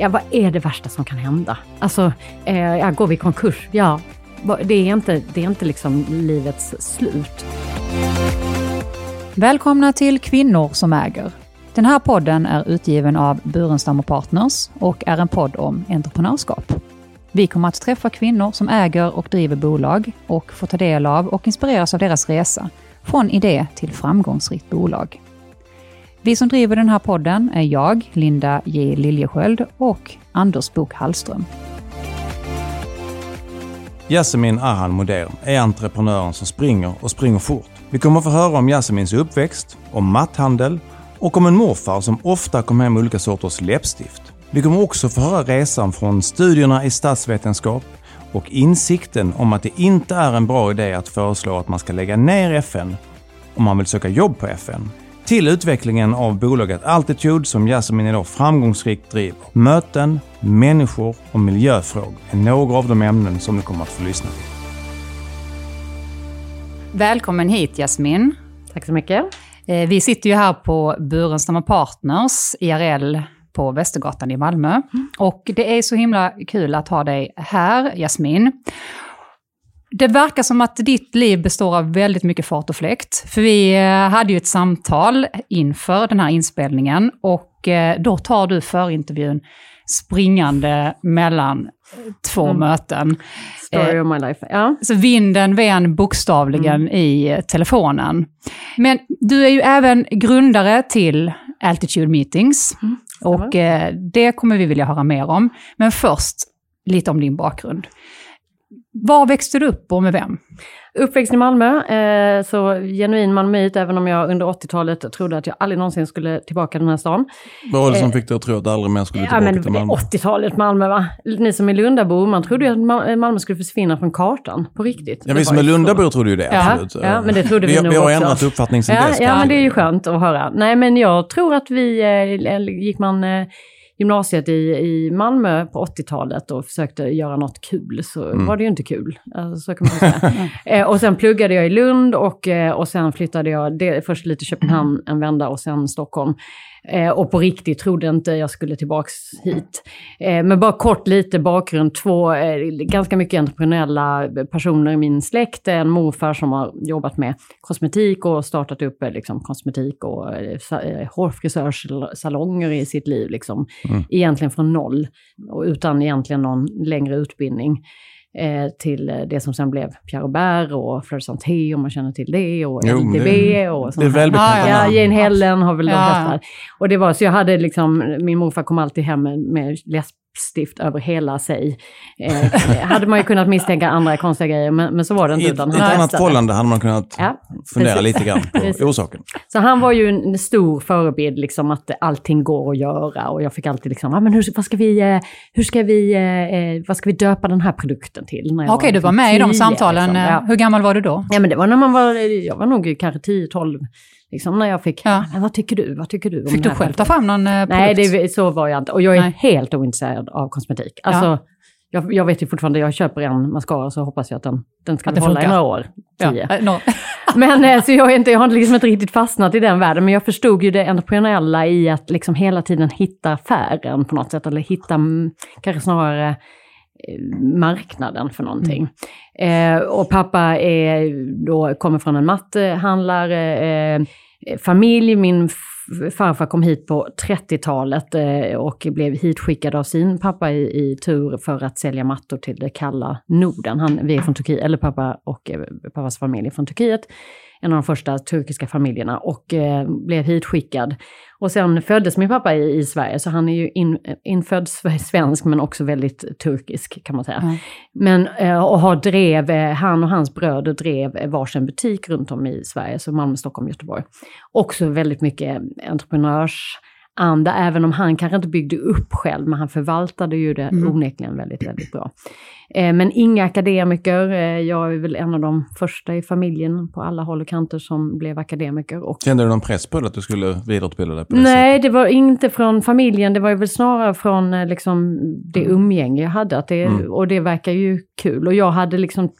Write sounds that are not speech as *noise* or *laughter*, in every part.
ja, vad är det värsta som kan hända? Alltså, eh, ja, går vi i konkurs? Ja, det är inte, det är inte liksom livets slut. Välkomna till Kvinnor som äger. Den här podden är utgiven av Burenstam och Partners och är en podd om entreprenörskap. Vi kommer att träffa kvinnor som äger och driver bolag och få ta del av och inspireras av deras resa från idé till framgångsrikt bolag. Vi som driver den här podden är jag, Linda J Liljesköld och Anders Bok Hallström. Yasemin Ahan Moder är entreprenören som springer och springer fort. Vi kommer få höra om Yasemins uppväxt, om matthandel och om en morfar som ofta kom hem med olika sorters läppstift. Vi kommer också få höra resan från studierna i statsvetenskap och insikten om att det inte är en bra idé att föreslå att man ska lägga ner FN om man vill söka jobb på FN. Till utvecklingen av bolaget Altitude som Yasemin idag framgångsrikt driver. Möten, människor och miljöfrågor är några av de ämnen som ni kommer att få lyssna till. Välkommen hit Jasmin. Tack så mycket. Eh, vi sitter ju här på Burenstam Partners, IRL, på Västergatan i Malmö. Mm. Och det är så himla kul att ha dig här, Jasmin. Det verkar som att ditt liv består av väldigt mycket fart och fläkt. För vi eh, hade ju ett samtal inför den här inspelningen och eh, då tar du förintervjun springande mellan två mm. möten. Story of my life, ja. Så vinden ven bokstavligen mm. i telefonen. Men du är ju även grundare till Altitude Meetings. Mm. Och eh, det kommer vi vilja höra mer om. Men först lite om din bakgrund. Var växte du upp och med vem? Uppväxt i Malmö, eh, så genuin malmöit, även om jag under 80-talet trodde att jag aldrig någonsin skulle tillbaka till den här stan. Vad var det som eh, fick dig att tro att du aldrig mer skulle tillbaka ja, men, till Malmö? 80-talet Malmö va? Ni som är Lundabor, man trodde ju att Malmö skulle försvinna från kartan, på riktigt. Ja, vi som är Lundabor trodde ju det, ja, absolut. Ja, men det trodde vi, vi nog Vi har också. ändrat uppfattning sen ja, dess. Ja, men det är ju skönt att höra. Nej, men jag tror att vi, eh, gick man eh, gymnasiet i, i Malmö på 80-talet och försökte göra något kul så mm. var det ju inte kul. Alltså, så kan man säga. *laughs* eh, och sen pluggade jag i Lund och, eh, och sen flyttade jag det, först lite Köpenhamn en vända och sen Stockholm. Eh, och på riktigt trodde inte jag skulle tillbaks hit. Eh, men bara kort lite bakgrund. Två eh, ganska mycket entreprenöriella personer i min släkt. En morfar som har jobbat med kosmetik och startat upp eh, liksom, kosmetik och eh, eh, hårfrisörssalonger i sitt liv. Liksom. Mm. Egentligen från noll och utan egentligen någon längre utbildning till det som sen blev Pierre Robert och Fleur Santé om man känner till det och jo, det, och sånt. Det är välbekant. Ja, Jane Helen har väl ja. de flesta. Och det var så jag hade liksom, min morfar kom alltid hem med, med läppstift över hela sig. Eh, hade man ju kunnat misstänka andra konstiga grejer, men, men så var det inte. I ett annat förhållande hade man kunnat ja, fundera precis. lite grann på *laughs* orsaken. Så han var ju en stor förebild, liksom att allting går att göra. Och jag fick alltid liksom, ah, men hur, vad, ska vi, eh, hur ska vi, eh, eh, vad ska vi döpa den här produkten till? Okej, okay, du var med i de samtalen. Liksom. Ja. Hur gammal var du då? Ja, men det var när man var, jag var nog kanske 10-12 Liksom när jag fick, ja. vad tycker du, vad tycker du? Om fick du själv ta fram någon eh, produkt? Nej, det, så var jag inte. Och jag är Nej. helt ointresserad av kosmetik. Alltså, ja. jag, jag, vet ju fortfarande, jag köper en mascara så hoppas jag att den, den ska att hålla i några år. Tio. Ja, no. *laughs* men eh, så jag, är inte, jag har liksom inte riktigt fastnat i den världen, men jag förstod ju det entreprenöriella i att liksom hela tiden hitta affären på något sätt, eller hitta mm, kanske snarare eh, marknaden för någonting. Mm. Eh, och pappa är, då, kommer från en mattehandlare, eh, familj. Min farfar kom hit på 30-talet eh, och blev hitskickad av sin pappa i, i, tur för att sälja mattor till det kalla Norden. Han, vi är från Turkiet, eller pappa och eh, pappas familj är från Turkiet en av de första turkiska familjerna och eh, blev hitskickad. Och sen föddes min pappa i, i Sverige, så han är ju in, infödd svensk men också väldigt turkisk kan man säga. Mm. Men, eh, och har drev, eh, han och hans bröder drev varsin butik runt om i Sverige, så Malmö, Stockholm, Göteborg. Också väldigt mycket entreprenörs anda, även om han kanske inte byggde upp själv, men han förvaltade ju det mm. onekligen väldigt, väldigt bra. Eh, men inga akademiker. Eh, jag är väl en av de första i familjen på alla håll och kanter som blev akademiker. Och... Kände du någon press på att du skulle vidareutbilda dig på det Nej, sättet? det var inte från familjen. Det var väl snarare från eh, liksom, det mm. umgänge jag hade. Att det, mm. Och det verkar ju kul. Och jag hade liksom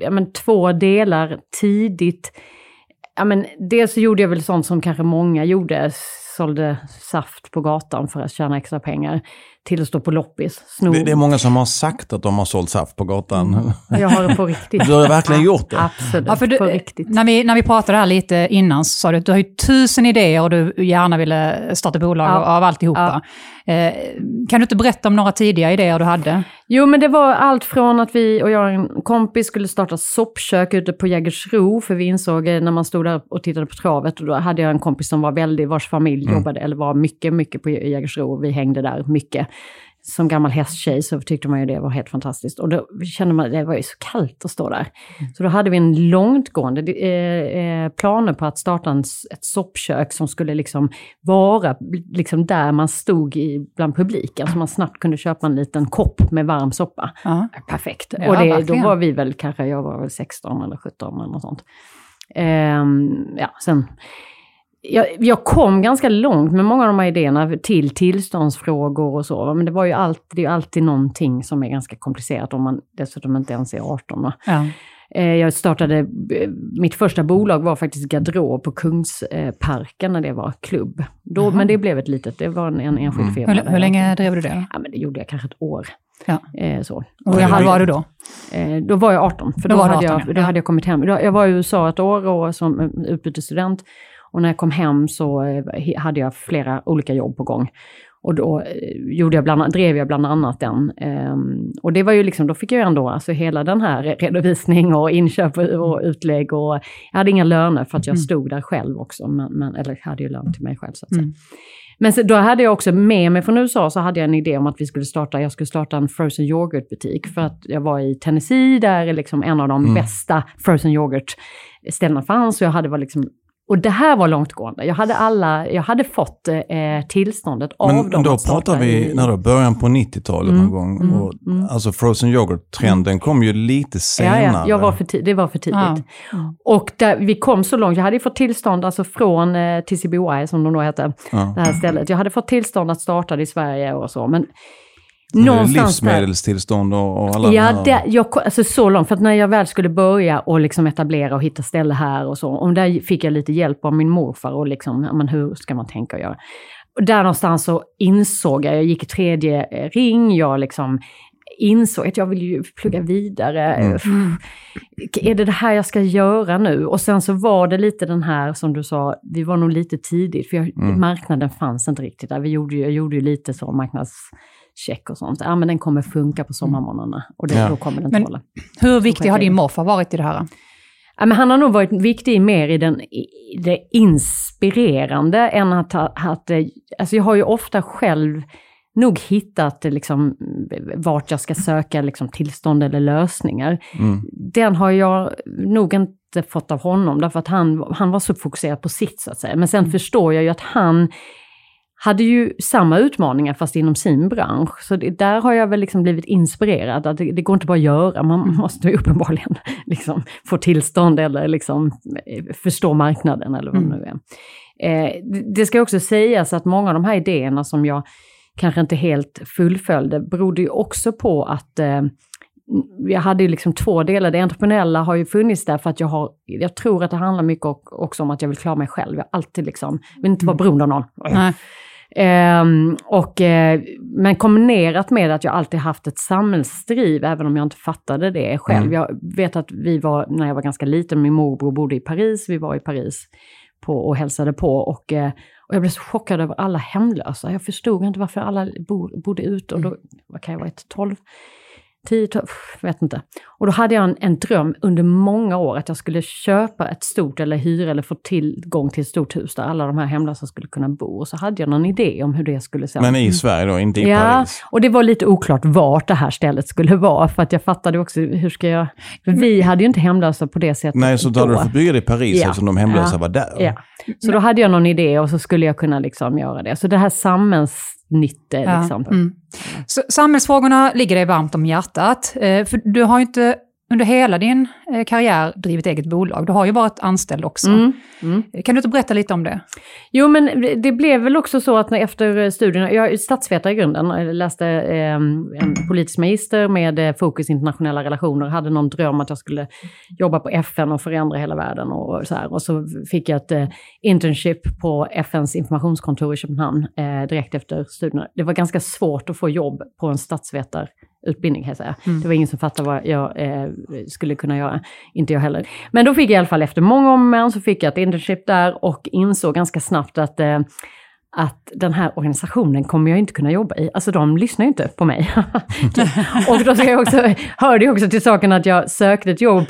ja, men, två delar tidigt. Ja, men, dels så gjorde jag väl sånt som kanske många gjorde sålde saft på gatan för att tjäna extra pengar till att stå på loppis. Det, det, är många som har sagt att de har sålt saft på gatan. Mm. Jag har det på *laughs* riktigt. Du har verkligen gjort det? Absolut, ja, du, på riktigt. När vi, när vi pratade här lite innan så sa du att du har ju tusen idéer och du gärna ville starta bolag ja. av alltihopa. Ja. Eh, kan du inte berätta om några tidiga idéer du hade? Jo, men det var allt från att vi och jag och en kompis skulle starta soppkök ute på Jägersro, för vi insåg eh, när man stod där och tittade på travet, och då hade jag en kompis som var väldigt, vars familj mm. jobbade, eller var mycket, mycket på Jägersro, vi hängde där mycket som gammal hästtjej så tyckte man ju det var helt fantastiskt. Och då kände man, det var ju så kallt att stå där. Mm. Så då hade vi en långtgående eh, eh, planer på att starta en, ett soppkök som skulle liksom vara liksom där man stod i, bland publiken. Så man snabbt kunde köpa en liten kopp med varm soppa. Ja. Perfekt. Ja, och det, då var vi väl kanske, jag var väl 16 eller 17 eller något sånt. Um, ja, sen jag, jag, kom ganska långt med många av de här idéerna till tillståndsfrågor och så. Men det var ju alltid, det är alltid någonting som är ganska komplicerat om man dessutom inte ens är 18. Ja. Eh, jag startade, eh, mitt första bolag var faktiskt Gadrå på Kungsparken när det var klubb. Då, men det blev ett litet, det var en, en enskild mm. firma. Hur, hur länge drev du det? Ja, men det gjorde jag kanske ett år. Ja. Eh, så. Och hur var du då? Eh, då var jag 18, för då, då hade, 18, jag, ja. då hade jag kommit hem. Jag var i USA ett år och som utbytesstudent. Och när jag kom hem så eh, hade jag flera olika jobb på gång. Och då eh, gjorde jag bland, drev jag bland annat den. Um, och det var ju liksom, då fick jag ändå alltså hela den här redovisning och inköp och utlägg och jag hade inga löner för att jag mm. stod där själv också, men, men, eller hade ju lön till mig själv så att säga. Mm. Men så, då hade jag också med mig från USA så hade jag en idé om att vi skulle starta, jag skulle starta en frozen yoghurt-butik för att jag var i Tennessee där liksom en av de mm. bästa frozen yoghurt ställena fanns och jag hade var liksom och det här var långtgående. Jag hade, alla, jag hade fått eh, tillståndet av Men dem då pratar vi i... när då, början på 90-talet mm, någon gång. Mm, och, mm. Alltså frozen yoghurt-trenden kom ju lite senare. Ja, ja jag var för det var för tidigt. Ja. Och där, vi kom så långt, jag hade fått tillstånd alltså från eh, TCBY som de då hette, ja. det här stället. Jag hade fått tillstånd att starta det i Sverige och så. Men Någonstans Livsmedelstillstånd och, och alla Ja, det, jag, alltså så långt. För att när jag väl skulle börja och liksom etablera och hitta ställe här och så, och där fick jag lite hjälp av min morfar och liksom, men hur ska man tänka och göra? Och där någonstans så insåg jag, jag gick i tredje eh, ring, jag liksom insåg att jag vill ju plugga vidare. Mm. Är det det här jag ska göra nu? Och sen så var det lite den här, som du sa, vi var nog lite tidigt, för jag, mm. marknaden fanns inte riktigt där. Vi gjorde, jag gjorde ju lite så marknads check och sånt. Ja, men den kommer funka på sommarmånaderna och det, ja. då kommer den men hålla. Hur viktig har din morfar varit i det här? Ja, men han har nog varit viktig mer i, den, i det inspirerande än att, att... Alltså jag har ju ofta själv nog hittat liksom, vart jag ska söka liksom, tillstånd eller lösningar. Mm. Den har jag nog inte fått av honom, därför att han, han var så fokuserad på sitt, så att säga. Men sen mm. förstår jag ju att han hade ju samma utmaningar fast inom sin bransch. Så det, där har jag väl liksom blivit inspirerad. Att det, det, går inte bara att göra, man mm. måste ju uppenbarligen *laughs* liksom få tillstånd eller liksom eh, förstå marknaden eller vad mm. det nu är. Eh, det ska också sägas att många av de här idéerna som jag kanske inte helt fullföljde berodde ju också på att eh, jag hade ju liksom två delar. Det entreprenöriella har ju funnits där för att jag har, jag tror att det handlar mycket också om att jag vill klara mig själv. Jag alltid liksom, vill inte vara mm. beroende av någon. Nej. Um, och, uh, men kombinerat med att jag alltid haft ett samhällsdriv, även om jag inte fattade det själv. Mm. Jag vet att vi var, när jag var ganska liten, min morbror bodde i Paris, vi var i Paris på, och hälsade på. Och, uh, och jag blev så chockad över alla hemlösa. Jag förstod inte varför alla bo, bodde ute. Och då, vad kan jag vara, ett 12? 10, 12, vet inte. Och då hade jag en, en, dröm under många år att jag skulle köpa ett stort eller hyra eller få tillgång till ett stort hus där alla de här hemlösa skulle kunna bo. Och så hade jag någon idé om hur det skulle se ut. Men i Sverige då, inte i ja, Paris? Ja, och det var lite oklart vart det här stället skulle vara. För att jag fattade också, hur ska jag... För vi hade ju inte hemlösa på det sättet Nej, så då hade du fått bygga det i Paris ja. eftersom de hemlösa ja. var där? Ja. Så då hade jag någon idé och så skulle jag kunna liksom göra det. Så det här samhälls nytte. Ja. Liksom. Mm. Så, samhällsfrågorna ligger dig varmt om hjärtat. Eh, för du har ju inte under hela din eh, karriär drivit eget bolag. Du har ju varit anställd också. Mm. Mm. Kan du inte berätta lite om det? Jo, men det blev väl också så att efter studierna, jag är statsvetare i grunden, jag läste eh, en politisk magister med eh, fokus internationella relationer, hade någon dröm att jag skulle jobba på FN och förändra hela världen och så här. Och så fick jag ett eh, internship på FNs informationskontor i Köpenhamn eh, direkt efter studierna. Det var ganska svårt att få jobb på en statsvetare utbildning kan jag säga. Mm. Det var ingen som fattade vad jag eh, skulle kunna göra. Inte jag heller. Men då fick jag i alla fall efter många om så fick jag ett internship där och insåg ganska snabbt att eh, att den här organisationen kommer jag inte kunna jobba i. Alltså de lyssnar ju inte på mig. *laughs* och då jag också, hörde jag också till saken att jag sökte ett jobb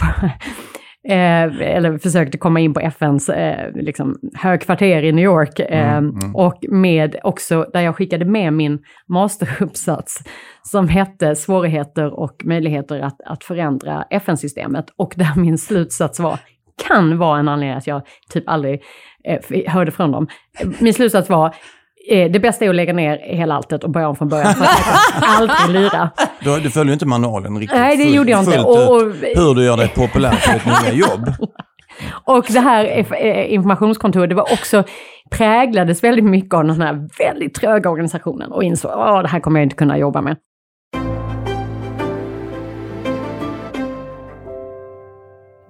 Eh, eller försökte komma in på FNs eh, liksom, högkvarter i New York. Eh, mm, mm. Och med också, där jag skickade med min masteruppsats som hette Svårigheter och möjligheter att, att förändra FN-systemet. Och där min slutsats var, kan vara en anledning att jag typ aldrig eh, hörde från dem. Min slutsats var, det bästa är att lägga ner hela alltet och börja om från början för att aldrig lira. Du, du följer inte manualen riktigt Nej, det gjorde jag inte. Och, och, hur du gör dig populär på ett nya jobb. *laughs* Och det här eh, informationskontoret, det var också präglades väldigt mycket av den här väldigt tröga organisationen och insåg att det här kommer jag inte kunna jobba med.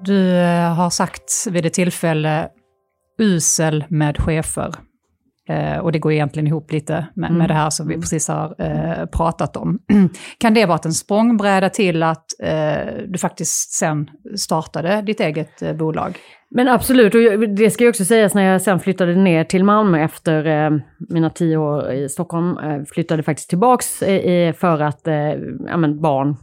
Du eh, har sagt vid ett tillfälle usel med chefer. Eh, och det går egentligen ihop lite med, mm. med det här som vi precis har eh, pratat om. *clears throat* kan det vara en språngbräda till att eh, du faktiskt sen startade ditt eget eh, bolag? Men absolut, och det ska ju också sägas när jag sen flyttade ner till Malmö efter eh, mina tio år i Stockholm, eh, flyttade faktiskt tillbaks för att ja, men barn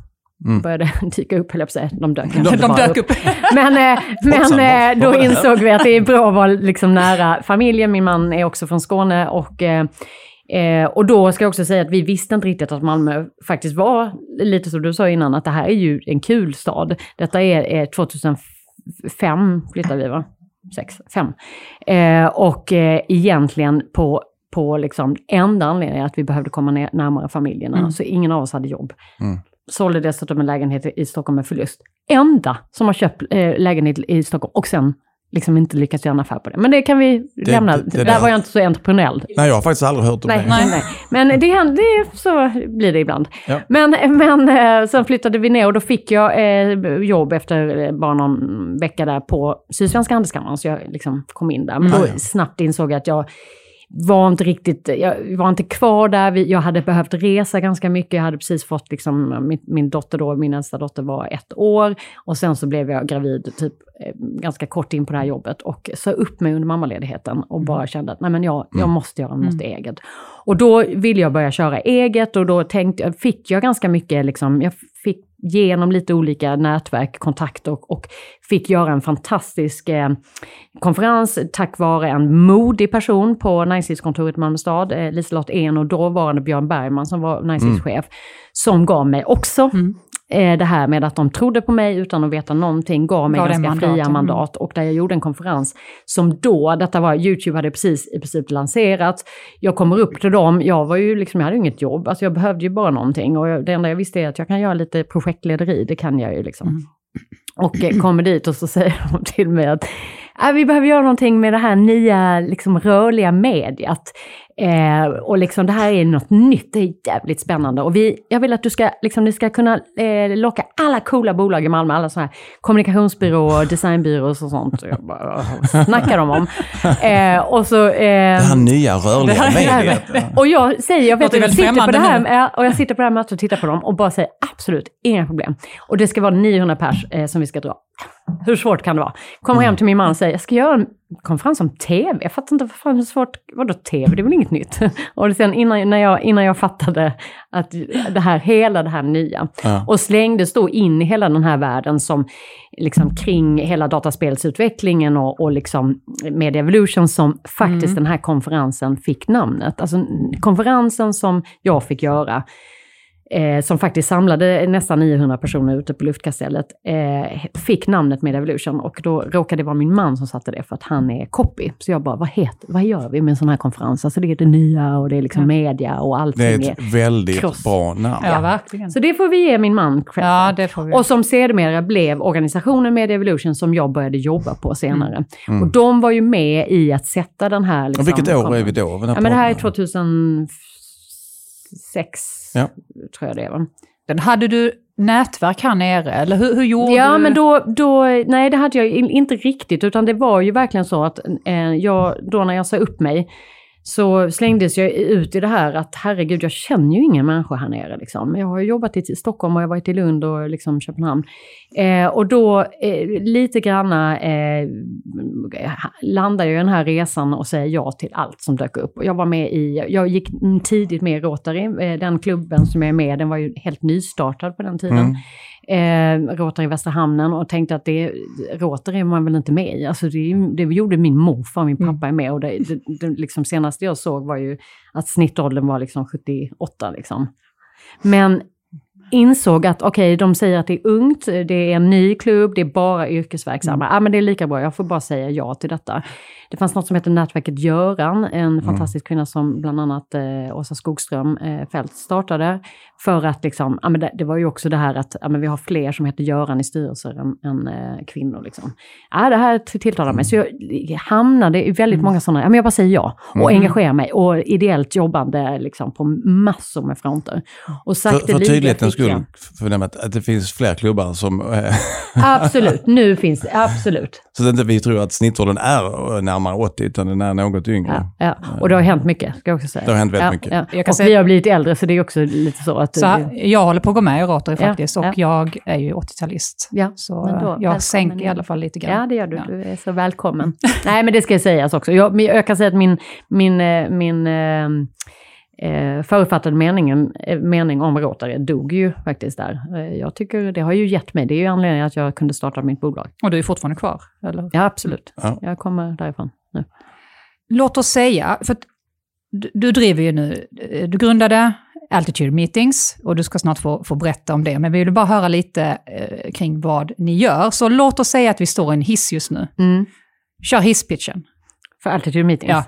Mm. började *laughs* dyka upp, höll jag på att säga. De dök, de, de dök upp. *laughs* Men, eh, men eh, då insåg vi att det är bra att vara liksom nära familjen. Min man är också från Skåne. Och, eh, och då ska jag också säga att vi visste inte riktigt att Malmö faktiskt var, lite som du sa innan, att det här är ju en kul stad. Detta är, är 2005 flyttade vi va? Sex, fem. Eh, och eh, egentligen på på liksom enda anledningen att vi behövde komma ner, närmare familjerna. Mm. Så ingen av oss hade jobb. Mm sålde dessutom en lägenhet i Stockholm med förlust. Enda som har köpt eh, lägenhet i Stockholm och sen liksom inte lyckats göra en affär på det. Men det kan vi det, lämna. Det, det, där var jag inte så entreprenöriell. Nej, jag har faktiskt aldrig hört om nej, det. Nej, nej. Men det, det, så blir det ibland. Ja. Men, men eh, sen flyttade vi ner och då fick jag eh, jobb efter eh, bara någon vecka där på Sydsvenska Handelskammaren. Så jag liksom kom in där. Men då snabbt insåg jag att jag var inte riktigt, jag var inte kvar där, jag hade behövt resa ganska mycket, jag hade precis fått liksom, min, min dotter då, min äldsta dotter var ett år och sen så blev jag gravid typ eh, ganska kort in på det här jobbet och sa upp mig under mammaledigheten och bara kände att nej men jag, jag mm. måste göra något mm. eget. Och då ville jag börja köra eget och då tänkte, fick jag ganska mycket, liksom, jag fick genom lite olika nätverk, kontakter och, och fick göra en fantastisk eh, konferens tack vare en modig person på näringslivskontoret i Malmö stad, eh, Liselott En och dåvarande Björn Bergman som var näringslivschef, mm. som gav mig också mm det här med att de trodde på mig utan att veta någonting, gav mig gav ganska mandat, fria mm. mandat. Och där jag gjorde en konferens som då, detta var, YouTube hade precis i princip lanserats. Jag kommer upp till dem, jag var ju liksom, jag hade inget jobb, alltså jag behövde ju bara någonting. Och jag, det enda jag visste är att jag kan göra lite projektlederi, det kan jag ju liksom. Mm. Och eh, kommer dit och så säger *laughs* de till mig att äh, vi behöver göra någonting med det här nya liksom, rörliga mediet. Eh, och liksom det här är något nytt, det är jävligt spännande. Och vi, jag vill att du ska, liksom, ni ska kunna eh, locka alla coola bolag i Malmö, alla sådana här kommunikationsbyråer, designbyråer och sånt. jag bara, snackar de om. *laughs* Eh, och så, eh, det här nya rörliga mediet. och jag säger, jag vet att jag sitter på det här, och jag sitter på det här mötet och tittar på dem och bara säger absolut, inga problem. Och det ska vara 900 pers eh, som vi ska dra. Hur svårt kan det vara? Kommer hem till min man och säger, jag ska göra en konferens om tv. Jag fattar inte, fan hur svårt, vadå tv? Det är väl inget nytt? *laughs* Och sen innan, när jag, innan jag fattade att det här, hela det här nya, ja. och slängdes då in i hela den här världen som liksom kring hela dataspelsutvecklingen och, och liksom Media Evolution som faktiskt mm. den här konferensen fick namnet. Alltså konferensen som jag fick göra eh, som faktiskt samlade nästan 900 personer ute på luftkastellet, eh, fick namnet Med Evolution. Och då råkade det vara min man som satte det för att han är copy. Så jag bara, vad, heter, vad gör vi med en sån här konferens? Alltså det är det nya och det är liksom media och allting. Det är ett väldigt cross. bra namn. Ja, verkligen. Så det får vi ge min man cred ja, det får vi. Och som sedermera blev organisationen Media Evolution som jag började jobba på senare. Mm. Mm. Och de var ju med i att sätta den här... Liksom, och vilket år är vi då? Ja, men det här är 2006 ja. tror jag det var. Den hade du nätverk här nere, eller hur, hur gjorde ja, du? Ja, men då, då, nej det hade jag inte riktigt, utan det var ju verkligen så att eh, jag, då när jag sa upp mig, så slängdes jag ut i det här att herregud, jag känner ju ingen människa här nere. Liksom. Jag har jobbat i Stockholm och jag har varit i Lund och liksom Köpenhamn. Eh, och då eh, lite granna eh, landade jag i den här resan och säger ja till allt som dök upp. Och jag var med i, jag gick tidigt med i Rotary, eh, den klubben som jag är med den var ju helt nystartad på den tiden. Mm eh, Rotary Västra Hamnen och tänkte att det, Rotary är man väl inte med i. Alltså det, det gjorde min morfar och min mm. pappa är med och det, det, det liksom senaste jag såg var ju att snittåldern var liksom 78 liksom. Men insåg att okej, okay, de säger att det är ungt, det är en ny klubb, det är bara yrkesverksamma. Mm. Ah, men det är lika bra, jag får bara säga ja till detta. Det fanns något som heter Nätverket Göran, en mm. fantastisk kvinna som bland annat eh, Åsa Skogström eh, Fält startade. För att liksom, ja, men det, det, var ju också det här att ja, men vi har fler som heter Göran i styrelser än, än eh, kvinnor. Liksom. Ja, det här tilltalar mig. Så jag hamnade i väldigt mm. många sådana, ja, men jag bara säger ja och mm. engagerar mig. Och ideellt jobbande liksom, på massor med fronter. Och för för tydlighetens skull, för det att, att det finns fler klubbar som... Eh, *laughs* absolut, nu finns det, absolut. Så att inte vi tror att snittåldern är närmare 80, utan den är något yngre. Ja, ja. och det har hänt mycket, ska jag också säga. Det har hänt väldigt mycket. Ja. Jag kan och säga... vi har blivit äldre, så det är också lite så att... Så här, jag håller på att gå med i Rotary faktiskt, och jag är ju 80-talist. Ja, så då, jag sänker i alla fall lite grann. Ja, det gör du. Du är så välkommen. *laughs* Nej, men det ska sägas också. Jag, jag kan säga att min, min, eh, min eh, förutfattade meningen, eh, mening om Rotary dog ju faktiskt där. Eh, jag tycker det har ju gett mig, det är ju anledningen att jag kunde starta mitt bolag. Och du är fortfarande kvar? Eller? Ja, absolut. Ja. Jag kommer därifrån nu. Låt oss säga, för du, du driver ju nu, eh, du grundade Altitude Meetings och du ska snart få, få berätta om det. Men vi vill bara höra lite eh, kring vad ni gör. Så låt oss säga att vi står i en hiss just nu. Mm. Kör hisspitchen. För Altitude Meetings? Ja.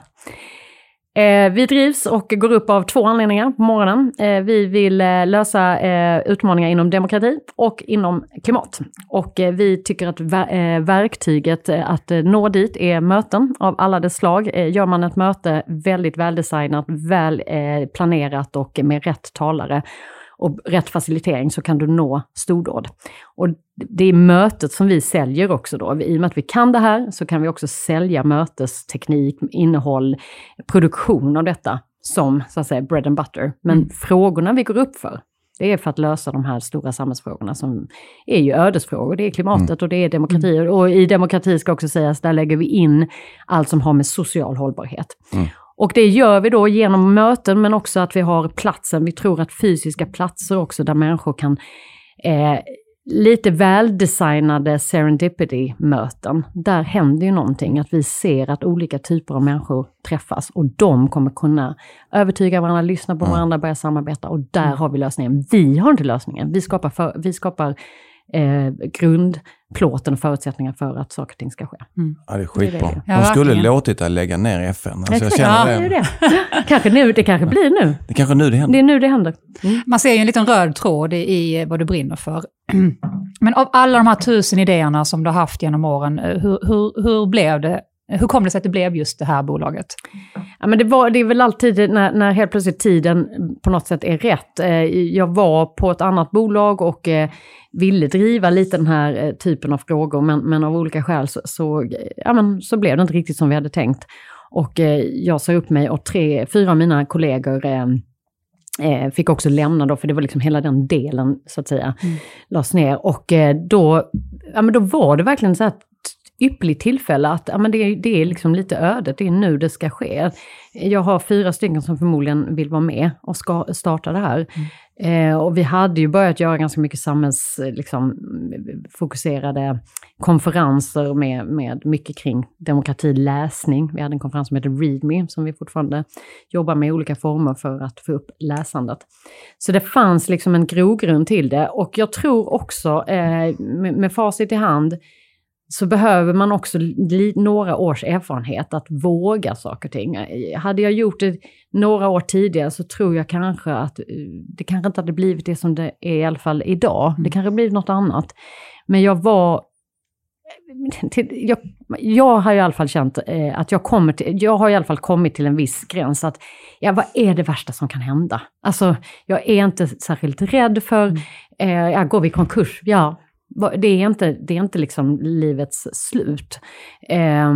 Eh, vi drivs och går upp av två anledningar på morgonen. Eh, vi vill eh, lösa eh, utmaningar inom demokrati och inom klimat. Och eh, vi tycker att ver eh, verktyget att nå dit är möten av alla dess slag. gör man ett möte väldigt väldesignat, väl planerat och med rätt talare och rätt facilitering så kan du nå stordåd. Och det är mötet som vi säljer också då. I och med att vi kan det här så kan vi också sälja mötesteknik, innehåll, produktion av detta som så att säga bread and butter. Men mm. frågorna vi går upp för, det är för att lösa de här stora samhällsfrågorna som är ju ödesfrågor. Det är klimatet mm. och det är demokrati. Mm. Och i demokrati ska också sägas, där lägger vi in allt som har med social hållbarhet. Mm. Och det gör vi då genom möten men också att vi har platsen. Vi tror att fysiska platser också där människor kan eh, lite väldesignade serendipity-möten. Där händer ju någonting, att vi ser att olika typer av människor träffas och de kommer kunna övertyga varandra, lyssna på varandra, börja samarbeta och där mm. har vi lösningen. Vi har inte lösningen, vi skapar, för, vi skapar eh, grundplåten och förutsättningar för att saker och ting ska ske. Mm. Ja, det är skitbra. Det är det. De skulle låtit att lägga ner FN. Alltså, jag känner ja, det. det, det. *laughs* kanske nu, det kanske blir nu. Det kanske nu det händer. Det är nu det händer. Mm. Man ser ju en liten röd tråd i vad du brinner för. *clears throat* Men av alla de här tusen idéerna som du har haft genom åren, eh, hur, hur, hur blev det hur kom det sig att det blev just det här bolaget? Ja, men det, var, det är väl alltid när, när helt plötsligt tiden på något sätt är rätt. Eh, jag var på ett annat bolag och eh, ville driva lite den här eh, typen av frågor, men, men av olika skäl så, så, ja, men, så blev det inte riktigt som vi hade tänkt. Och jag sa upp mig och tre, fyra av mina kollegor fick också lämna då, för det var liksom hela den delen så att säga, mm. lades ner. Och då, ja, men då var det verkligen så att ypperligt tillfälle att ja, men det, det är liksom lite ödet, det är nu det ska ske. Jag har fyra stycken som förmodligen vill vara med och ska starta det här. Mm. Eh, och vi hade ju börjat göra ganska mycket samhällsfokuserade liksom, konferenser med, med mycket kring demokratiläsning. Vi hade en konferens som heter ReadMe som vi fortfarande jobbar med i olika former för att få upp läsandet. Så det fanns liksom en grogrund till det och jag tror också eh, med, med facit i hand så behöver man också några års erfarenhet att våga saker och ting. Hade jag gjort det några år tidigare så tror jag kanske att eh, det kanske inte hade blivit det som det är i alla fall idag. Det mm. kanske blivit något annat. Men jag var till, jag, jag, har i alla fall känt eh, att jag kommer till, jag har i alla fall kommit till en viss gräns att, ja vad är det värsta som kan hända? Alltså, jag är inte särskilt rädd för, mm. eh, ja, går vi konkurs? Ja, det är inte, det är inte liksom livets slut. Eh,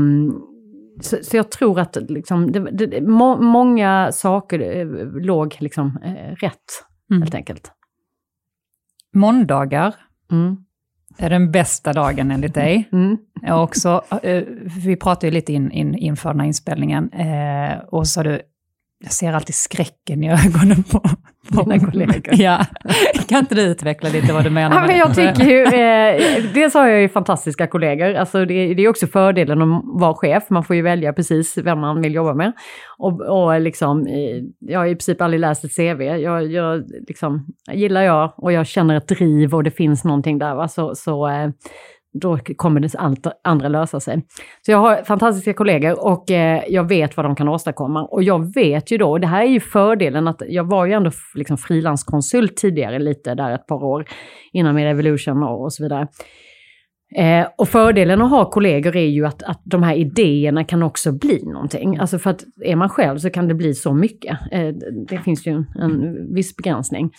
så, så, jag tror att liksom, det, det, må, många saker eh, låg liksom, eh, rätt, mm. helt enkelt. Måndagar mm. är den bästa dagen enligt dig. Mm. också, eh, vi pratade ju lite in, in, inför den här inspelningen, eh, och så sa du, jag ser alltid skräcken i ögonen på, på dina kollegor. Ja. *laughs* Kan inte du utveckla lite vad du menar ja, men jag tycker ju, eh, Dels har jag ju fantastiska kollegor. Alltså det, det är också fördelen att vara chef. Man får ju välja precis vem man vill jobba med. Och, och liksom, jag har i princip aldrig läst ett CV. Jag, jag liksom, gillar jag och jag känner ett driv och det finns någonting där. Va? Så, så eh, då kommer det andra lösa sig. Så jag har fantastiska kollegor och eh, jag vet vad de kan åstadkomma. Och jag vet ju då, och det här är ju fördelen att jag var ju ändå liksom frilanskonsult tidigare lite där ett par år innan med Evolution och, och så vidare. Eh, och fördelen att ha kollegor är ju att, att de här idéerna kan också bli någonting. Alltså för att är man själv så kan det bli så mycket. Eh, det finns ju en, en viss begränsning.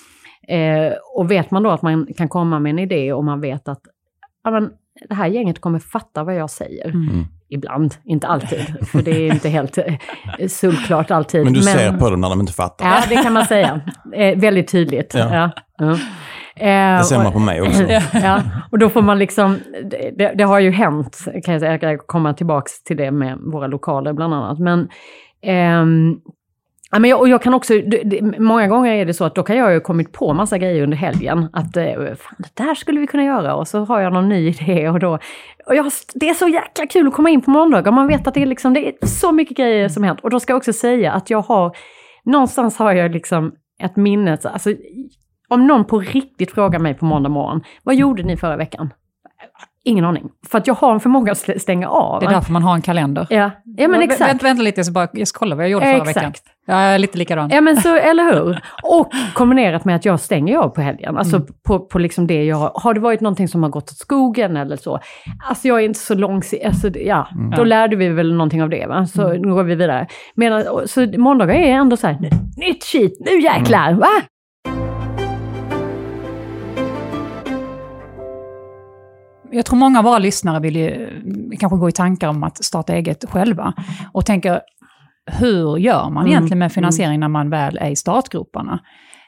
Eh, och vet man då att man kan komma med en idé och man vet att ja, men, det här gänget kommer fatta vad jag säger. Mm. mm. Ibland, inte alltid, för det är inte helt eh, solklart alltid. Men du men, ser på dem när de inte fattar? Ja, det kan man säga. Eh, väldigt tydligt. Ja. Ja. Eh, det ser man på mig också. *laughs* ja, och då får man liksom, det, det, har ju hänt, kan jag säga, jag kan komma tillbaka till det med våra lokaler bland annat, men ehm, Ja, men jag, och jag kan också, många gånger är det så att då kan jag ju kommit på massa grejer under helgen. Att eh, fan, det där skulle vi kunna göra och så har jag någon ny *laughs* idé och då... Och jag, det är så jäkla kul att komma in på måndagar. Man vet att det är, liksom, det är så mycket grejer som hänt. Och då ska jag också säga att jag har, någonstans har jag liksom ett minne, alltså om någon på riktigt frågar mig på måndag morgon, vad gjorde ni förra veckan? Ingen aning. För att jag har en förmåga att stänga av. Det är därför man har en kalender. Ja, ja men exakt. Vänta, vänta lite, jag ska, bara, jag ska kolla vad jag gjorde förra exakt. veckan. Jag är lite likadan. Ja, men så, eller hur? Och kombinerat med att jag stänger av på helgen. Alltså mm. på, på liksom det jag har. Har det varit någonting som har gått åt skogen eller så? Alltså jag är inte så långsiktig. Alltså, ja, mm. då lärde vi väl någonting av det. Va? Så mm. nu går vi vidare. Men, så måndagar är ändå så här, nytt shit, nu jäklar! Va? jag tror många av våra lyssnare vill ju kanske gå i tankar om att starta eget själva. Och tänker, hur gör man mm. egentligen med mm. finansiering när man väl är i startgroparna?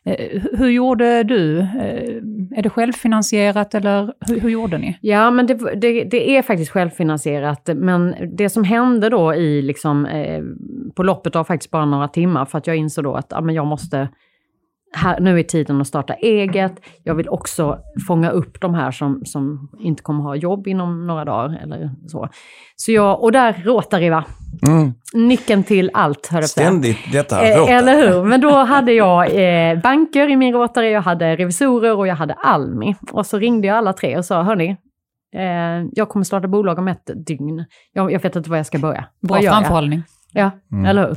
Eh, hur gjorde du? Eh, är det självfinansierat eller hur, hur gjorde ni? Ja, men det, det, det, är faktiskt självfinansierat. Men det som hände då i, liksom, eh, på loppet av faktiskt bara några timmar, för att jag insåg då att ja, men jag måste här, nu är tiden att starta eget. Jag vill också fånga upp de här som, som inte kommer ha jobb inom några dagar eller så. så jag, och där Rotary va? Mm. Nyckeln till allt, hör Ständigt detta eh, Rotary. Eller hur? *laughs* Men då hade jag eh, banker i min Rotary, jag hade revisorer och jag hade Almi. Och så ringde jag alla tre och sa, hörni, eh, jag kommer starta bolag om ett dygn. Jag, jag vet inte var jag ska börja. Bra framförhållning. Ja, mm. eller hur?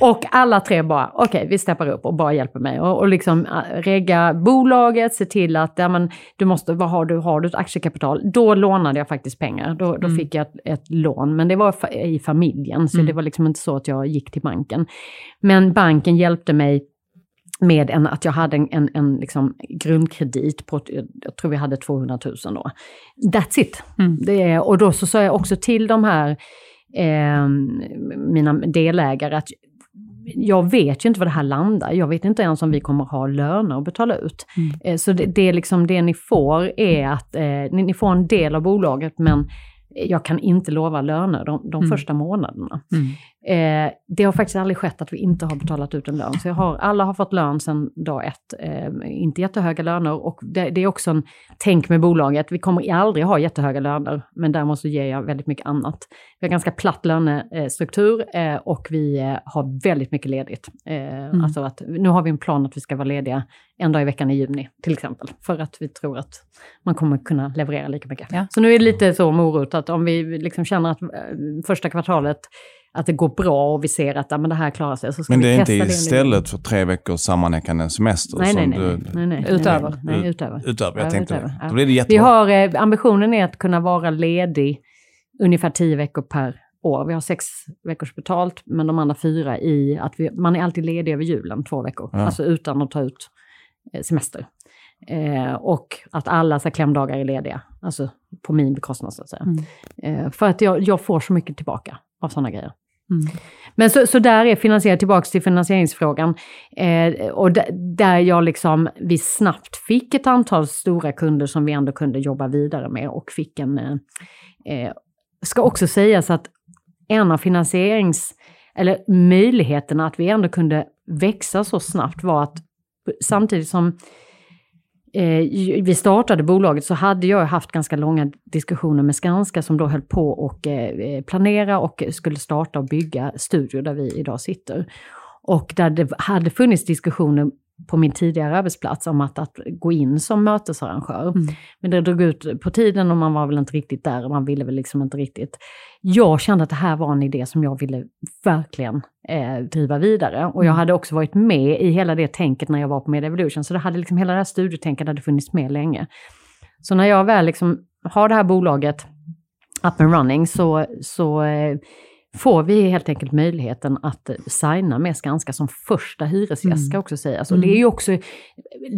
Och alla tre bara, okej, okay, vi steppar upp och bara hjälper mig. Och, och liksom äh, regga bolaget, se till att ja, men, du måste, vad har du, har du ett aktiekapital? Då lånade jag faktiskt pengar. Då, då mm. fick jag ett, ett, lån, men det var i familjen, så mm. det var liksom inte så att jag gick till banken. Men banken hjälpte mig med en, att jag hade en, en, en liksom grundkredit på, jag tror vi hade 200 000 då. That's it. Mm. Det, och då så sa jag också till de här eh, mina delägare att jag vet ju inte var det här landar. Jag vet inte ens om vi kommer ha löner att betala ut. Mm. Eh, så det, det, är liksom det ni får är att eh, ni, ni, får en del av bolaget men jag kan inte lova löner de, de mm. första månaderna. Eh, det har faktiskt aldrig skett att vi inte har betalat ut en lön. Så har, alla har fått lön sedan dag ett. Eh, inte jättehöga löner och det, det, är också en tänk med bolaget. Vi kommer aldrig ha jättehöga löner, men däremot så ger jag väldigt mycket annat. Vi har ganska platt lönestruktur eh, och vi eh, har väldigt mycket ledigt. Eh, mm. Alltså att, nu har vi en plan att vi ska vara lediga en dag i veckan i juni till exempel. För att vi tror att man kommer kunna leverera lika mycket. Ja. Så nu är det lite så morot att om vi liksom känner att eh, första kvartalet att det går bra och vi ser att ja, men det här klarar sig. Så ska men det är inte istället för tre veckors sammanhängande semester? Nej, nej, nej, du, nej, nej, Utöver? Nej, utöver. Utöver, jag tänkte utöver, ja. Då blir det jättebra. Vi har, eh, ambitionen är att kunna vara ledig ungefär tio veckor per år. Vi har sex veckors betalt, men de andra fyra i att vi, man är alltid ledig över julen, två veckor. Ja. Alltså utan att ta ut eh, semester. Eh, och att alla så klämdagar är lediga, alltså på min bekostnad så att säga. Mm. Eh, för att jag, jag får så mycket tillbaka av sådana grejer. Mm. Men så, så där är finansiering, tillbaka till finansieringsfrågan. Eh, och där jag liksom, vi snabbt fick ett antal stora kunder som vi ändå kunde jobba vidare med och fick en... Eh, eh, ska också sägas att en av finansierings, eller möjligheterna att vi ändå kunde växa så snabbt var att samtidigt som eh, vi startade bolaget så hade jag haft ganska långa diskussioner med Skanska som då höll på och eh, eh, planera och skulle starta och bygga studio där vi idag sitter. Och där det hade funnits diskussioner på min tidigare arbetsplats om att, att gå in som mötesarrangör. Mm. Men det drog ut på tiden och man var väl inte riktigt där och man ville väl liksom inte riktigt. Jag kände att det här var en idé som jag ville verkligen eh, driva vidare. Och jag mm. hade också varit med i hela det tänket när jag var på Media Evolution, så det hade liksom, hela det här studietänket hade funnits med länge. Så när jag väl liksom har det här bolaget up and running så, så eh, får vi helt enkelt möjligheten att signa med Skanska som första hyresgäst, mm. ska också sägas. Och det är ju mm. också,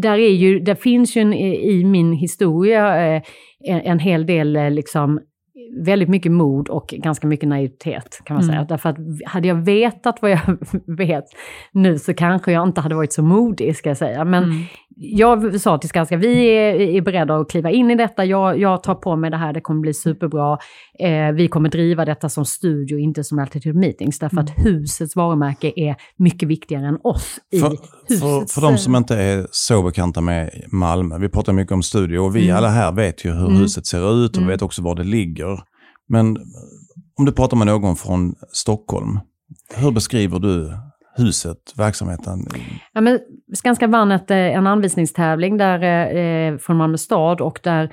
där, är ju, där finns ju en, i min historia eh, en, en hel del eh, liksom väldigt mycket mod och ganska mycket naivitet kan man mm. säga. Därför att hade jag vetat vad jag *laughs* vet nu så kanske jag inte hade varit så modig ska jag säga. Men mm. jag sa till Skanska, vi är, är beredda att kliva in i detta, jag, jag tar på mig det här, det kommer bli superbra. Eh, vi kommer driva detta som studio, inte som Altitude Meetings, därför mm. att husets varumärke är mycket viktigare än oss. I för, för, för de som inte är så bekanta med Malmö, vi pratar mycket om studio och vi mm. alla här vet ju hur mm. huset ser ut och mm. vet också var det ligger. Men om du pratar med någon från Stockholm, hur beskriver du huset, verksamheten? Ja, men Skanska vann ett, eh, en anvisningstävling där, eh, eh, från Malmö stad och där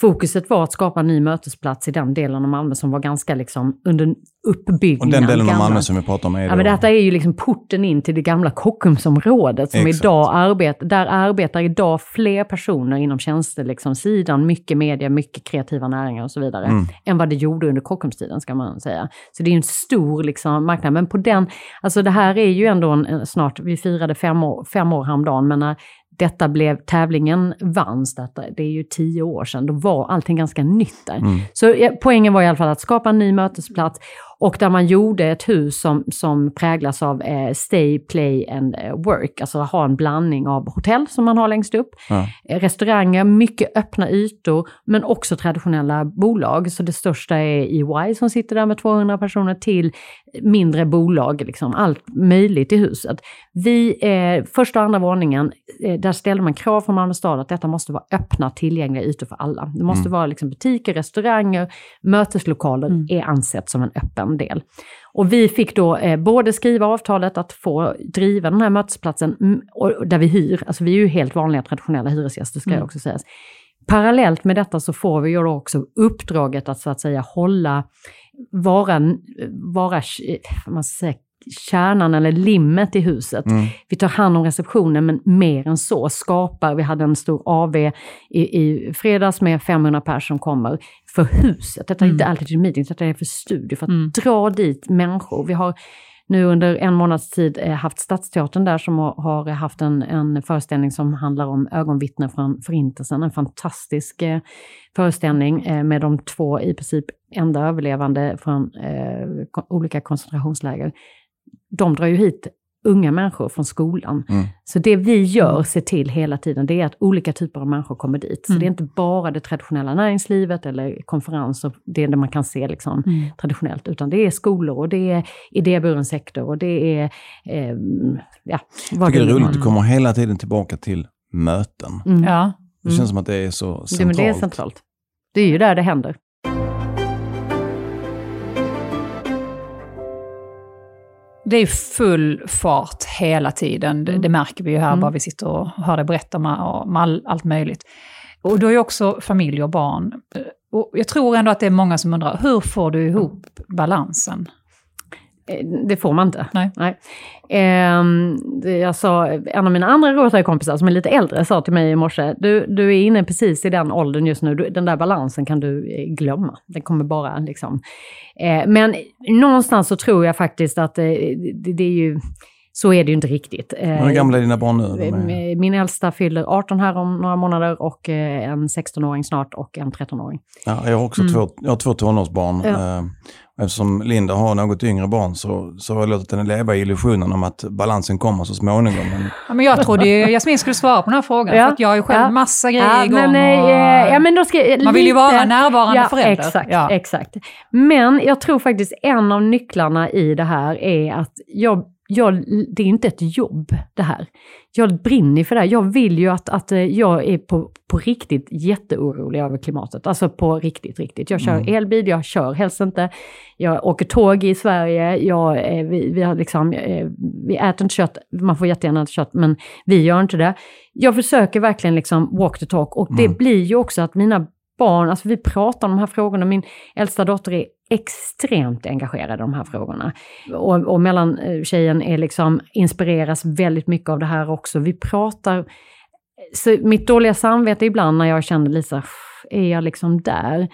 fokuset var att skapa en ny mötesplats i den delen av Malmö som var ganska liksom under uppbyggnad. Och den delen av Malmö som vi pratar om är Ja, men detta är ju liksom porten in till det gamla Kockumsområdet som Exakt. idag arbetar, där arbetar idag fler personer inom tjänstesidan, liksom, mycket media, mycket kreativa näringar och så vidare, mm. än vad det gjorde under Kockumstiden ska man säga. Så det är en stor liksom, marknad, men på den, alltså det här är ju ändå en, snart, vi firade fem år, fem år häromdagen, men när detta blev, tävlingen vanns, detta, det är ju tio år sedan, då var allting ganska nytt där. Mm. Så poängen var i alla fall att skapa en ny mötesplats och där man gjorde ett hus som, som präglas av eh, stay, play and eh, work. Alltså ha en blandning av hotell som man har längst upp, ja. eh, restauranger, mycket öppna ytor, men också traditionella bolag. Så det största är EY som sitter där med 200 personer till mindre bolag, liksom allt möjligt i huset. Vi, eh, första och andra våningen, eh, där ställde man krav från Malmö stad att detta måste vara öppna, tillgängliga ytor för alla. Det måste mm. vara liksom butiker, restauranger, möteslokaler mm. är ansett som en öppen del. Och vi fick då eh, både skriva avtalet att få driva den här mötesplatsen, mm, och, där vi hyr, alltså vi är ju helt vanliga traditionella hyresgäster ska mm. jag också säga. Parallellt med detta så får vi ju då också uppdraget att så att säga hålla, vara, vara man säga, kärnan eller limmet i huset. Mm. Vi tar hand om receptionen, men mer än så skapar, vi hade en stor AV i, i fredags med 500 personer som kommer för huset. Detta är mm. inte alltid meetings, detta är för studio, för att mm. dra dit människor. Vi har nu under en månads tid eh, haft Stadsteatern där som har haft en, en föreställning som handlar om ögonvittnen från Förintelsen. En fantastisk eh, föreställning eh, med de två i princip enda överlevande från eh, olika koncentrationsläger. De drar ju hit unga människor från skolan. Mm. Så det vi gör, ser till hela tiden, det är att olika typer av människor kommer dit. Så mm. det är inte bara det traditionella näringslivet eller konferenser, det är det man kan se liksom mm. traditionellt, utan det är skolor och det är idéburen sektor och det är... Eh, ja, vad Jag tycker det är roligt, du kommer hela tiden tillbaka till möten. Mm. Ja. Det känns som att det är så centralt. Det, men det är centralt. Det är ju där det händer. Det är full fart hela tiden. Det, mm. det märker vi ju här, mm. bara vi sitter och hör dig berätta om, om all, allt möjligt. Och du har ju också familj och barn. Och jag tror ändå att det är många som undrar, hur får du ihop balansen? Eh, det får man inte. Nej. Nej. Eh, jag sa, en av mina andra Rotary-kompisar som är lite äldre sa till mig i morse, du, du är inne precis i den åldern just nu, du, den där balansen kan du eh, glömma. Den kommer bara liksom... Eh, men någonstans så tror jag faktiskt att eh, det, det är ju så är det ju inte riktigt. Hur gamla är dina barn nu? Min äldsta fyller 18 här om några månader och en 16-åring snart och en 13-åring. Ja, jag har också mm. två, jag har två tonårsbarn. Ja. Eftersom Linda har något yngre barn så, så har jag låtit henne leva i illusionen om att balansen kommer så småningom. Men, ja, men jag trodde ju Jasmin skulle svara på den här frågan, ja. för jag har ju själv ja. massa grejer ja, igång. Men, och, ja, men då ska, man lite, vill ju vara närvarande ja, förälder. Exakt, ja. exakt. Men jag tror faktiskt en av nycklarna i det här är att jag jag, det är inte ett jobb det här. Jag brinner för det här. Jag vill ju att, att eh, jag är på, på riktigt jätteorolig över klimatet. Alltså på riktigt, riktigt. Jag kör mm. elbil, jag kör helst inte. Jag åker tåg i Sverige, jag, eh, vi, vi, har liksom, eh, vi äter inte kött, man får jättegärna äta kött, men vi gör inte det. Jag försöker verkligen liksom walk the talk och det mm. blir ju också att mina barn, alltså vi pratar om de här frågorna, min äldsta dotter är extremt engagerad i de här frågorna. Och, och mellantjejen eh, är liksom, inspireras väldigt mycket av det här också. Vi pratar, så mitt dåliga samvete ibland när jag känner Lisa, är jag liksom där?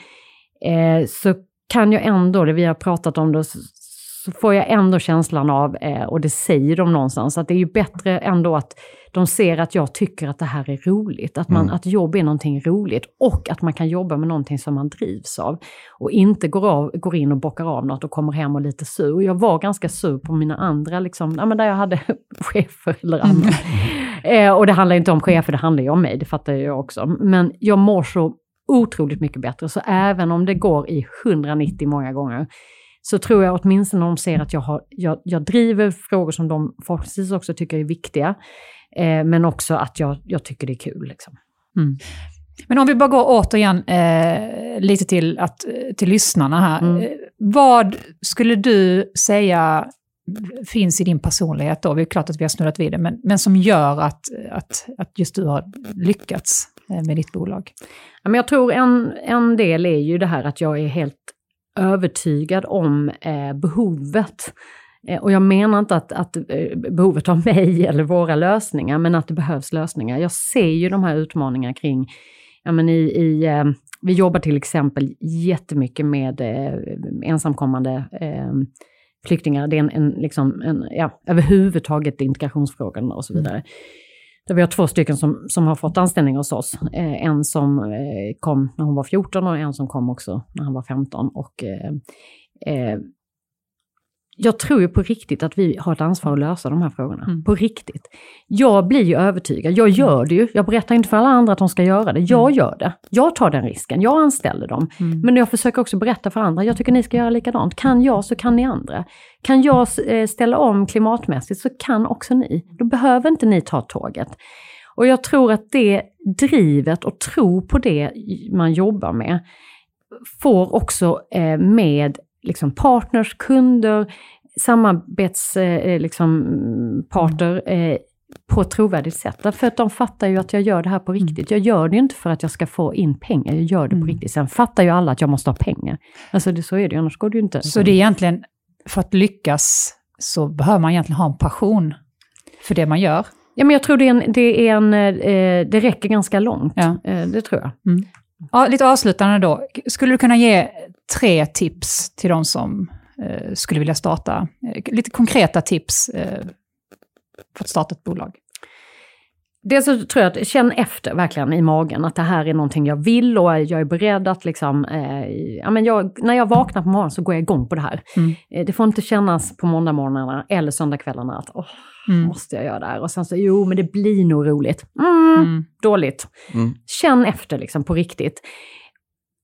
Eh, så kan jag ändå, det vi har pratat om, då, så får jag ändå känslan av, eh, och det säger de någonstans, att det är ju bättre ändå att de ser att jag tycker att det här är roligt, att, man, mm. att jobb är någonting roligt och att man kan jobba med någonting som man drivs av. Och inte går, av, går in och bockar av något och kommer hem och lite sur. Jag var ganska sur på mina andra, liksom, ja, men där jag hade *laughs* chefer eller annat. Mm. *laughs* Eh, och det handlar inte om chefer, det handlar ju om mig, det fattar jag också. Men jag mår så otroligt mycket bättre, så även om det går i 190 många gånger, så tror jag åtminstone de ser att jag, har, jag, jag driver frågor som de förhoppningsvis också tycker är viktiga. Eh, men också att jag, jag tycker det är kul. Liksom. Mm. Men om vi bara går återigen eh, lite till, att, till lyssnarna här. Mm. Eh, vad skulle du säga finns i din personlighet då? Det är klart att vi har snurrat vid det, men, men som gör att, att, att just du har lyckats eh, med ditt bolag? Ja, men jag tror en, en del är ju det här att jag är helt övertygad om eh, behovet Eh, och jag menar inte att, att eh, behovet av mig *laughs* eller våra lösningar, men att det behövs lösningar. Jag ser ju de här utmaningarna kring, ja men i, i eh, vi jobbar till exempel jättemycket med ensamkommande flyktingar. Det är en, en, liksom en ja, överhuvudtaget integrationsfrågan och så mm. vidare. Mm. Där vi har två stycken som, som har fått anställning hos oss. Eh, en som eh, kom när hon var 14 och en som kom också när han var 15. Och, eh, jag tror ju på riktigt att vi har ett ansvar att lösa de här frågorna. Mm. På riktigt. Jag blir ju övertygad, jag gör det ju. Jag berättar inte för alla andra att de ska göra det. Jag mm. gör det. Jag tar den risken, jag anställer dem. Mm. Men jag försöker också berätta för andra, jag tycker ni ska göra likadant. Kan jag så kan ni andra. Kan jag eh, ställa om klimatmässigt så kan också ni. Då behöver inte ni ta tåget. Och jag tror att det drivet och tro på det man jobbar med får också eh, med liksom partners, kunder, samarbetspartner eh, liksom, eh, på ett trovärdigt sätt. Därför att de fattar ju att jag gör det här på mm. riktigt. Jag gör det inte för att jag ska få in pengar, jag gör det på mm. riktigt. Sen fattar ju alla att jag måste ha pengar. Alltså det, så är det ju, annars går det ju inte. Så det är egentligen, för att lyckas så behöver man egentligen ha en passion för det man gör? Ja, men jag tror det, är en, det, är en, eh, det räcker ganska långt. Ja. Eh, det tror jag. Mm. Ja, lite avslutande då. Skulle du kunna ge tre tips till de som eh, skulle vilja starta? Eh, lite konkreta tips eh, för att starta ett bolag. Dels så tror jag att känn efter verkligen i magen att det här är någonting jag vill och jag är beredd att liksom, eh, ja, men jag, när jag vaknar på morgonen så går jag igång på det här. Mm. Eh, det får inte kännas på måndagmorgnarna eller söndagskvällarna att åh, mm. måste jag göra det här? Och sen så, jo men det blir nog roligt. Mm, mm. Dåligt. Mm. Känn efter liksom på riktigt.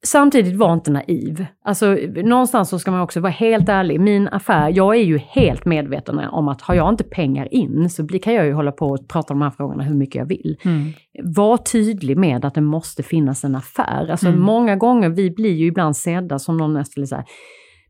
Samtidigt var inte naiv. Alltså någonstans så ska man också vara helt ärlig. Min affär, jag är ju helt medveten om att har jag inte pengar in så kan jag ju hålla på och prata om de här frågorna hur mycket jag vill. Mm. Var tydlig med att det måste finnas en affär. Alltså mm. många gånger, vi blir ju ibland sedda som någon nästan så här,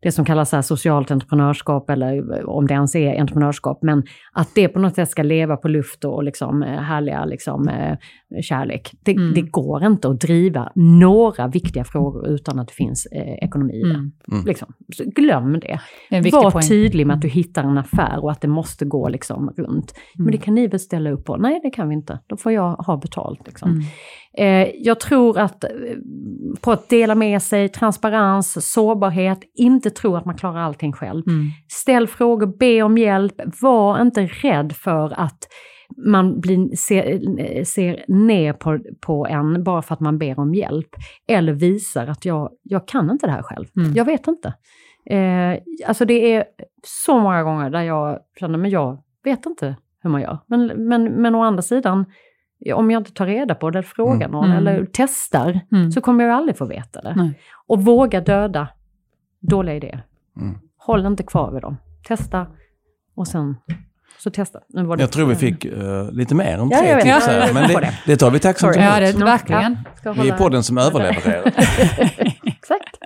det som kallas så socialt entreprenörskap eller om det ens är entreprenörskap, men att det på något sätt ska leva på luft och liksom, eh, härliga liksom, eh, kärlek. Det, mm. det går inte att driva några viktiga frågor utan att det finns eh, ekonomi i mm. mm. liksom. glöm det. det Var poäng. tydlig med att du mm. hittar en affär och att det måste gå liksom, runt. Men det mm. kan ni väl ställa upp på? Nej, det kan vi inte. Då får jag ha betalt. Liksom. Eh, jag tror att eh, på att dela med sig, transparens, sårbarhet, inte tro att man klarar allting själv. Mm. Ställ frågor, be om hjälp, var inte rädd för att man blir, ser, ser ner på, på en bara för att man ber om hjälp. Eller visar att jag, jag kan inte det här själv. Mm. Jag vet inte. Eh, alltså det är så många gånger där jag känner, men jag vet inte hur man gör. Men, men, men å andra sidan, om jag inte tar reda på det, eller frågar mm. någon mm. eller testar, mm. så kommer jag aldrig få veta det. Nej. Och våga döda dåliga idéer. Mm. Håll inte kvar vid dem. Testa och sen så testa. Det jag tror vi fick uh, lite mer än tre ja, tips här, men det, det tar vi tacksamt emot. Ja, det, verkligen. Ja, vi är podden som överlevererar. *laughs* Exakt.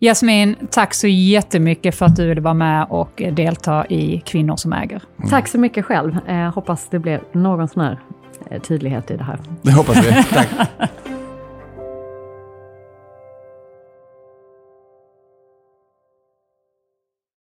Jasmin, tack så jättemycket för att du ville vara med och delta i Kvinnor som äger. Mm. Tack så mycket själv. Eh, hoppas det blir någon sån här tydlighet i det här. Det hoppas vi. Tack. *laughs*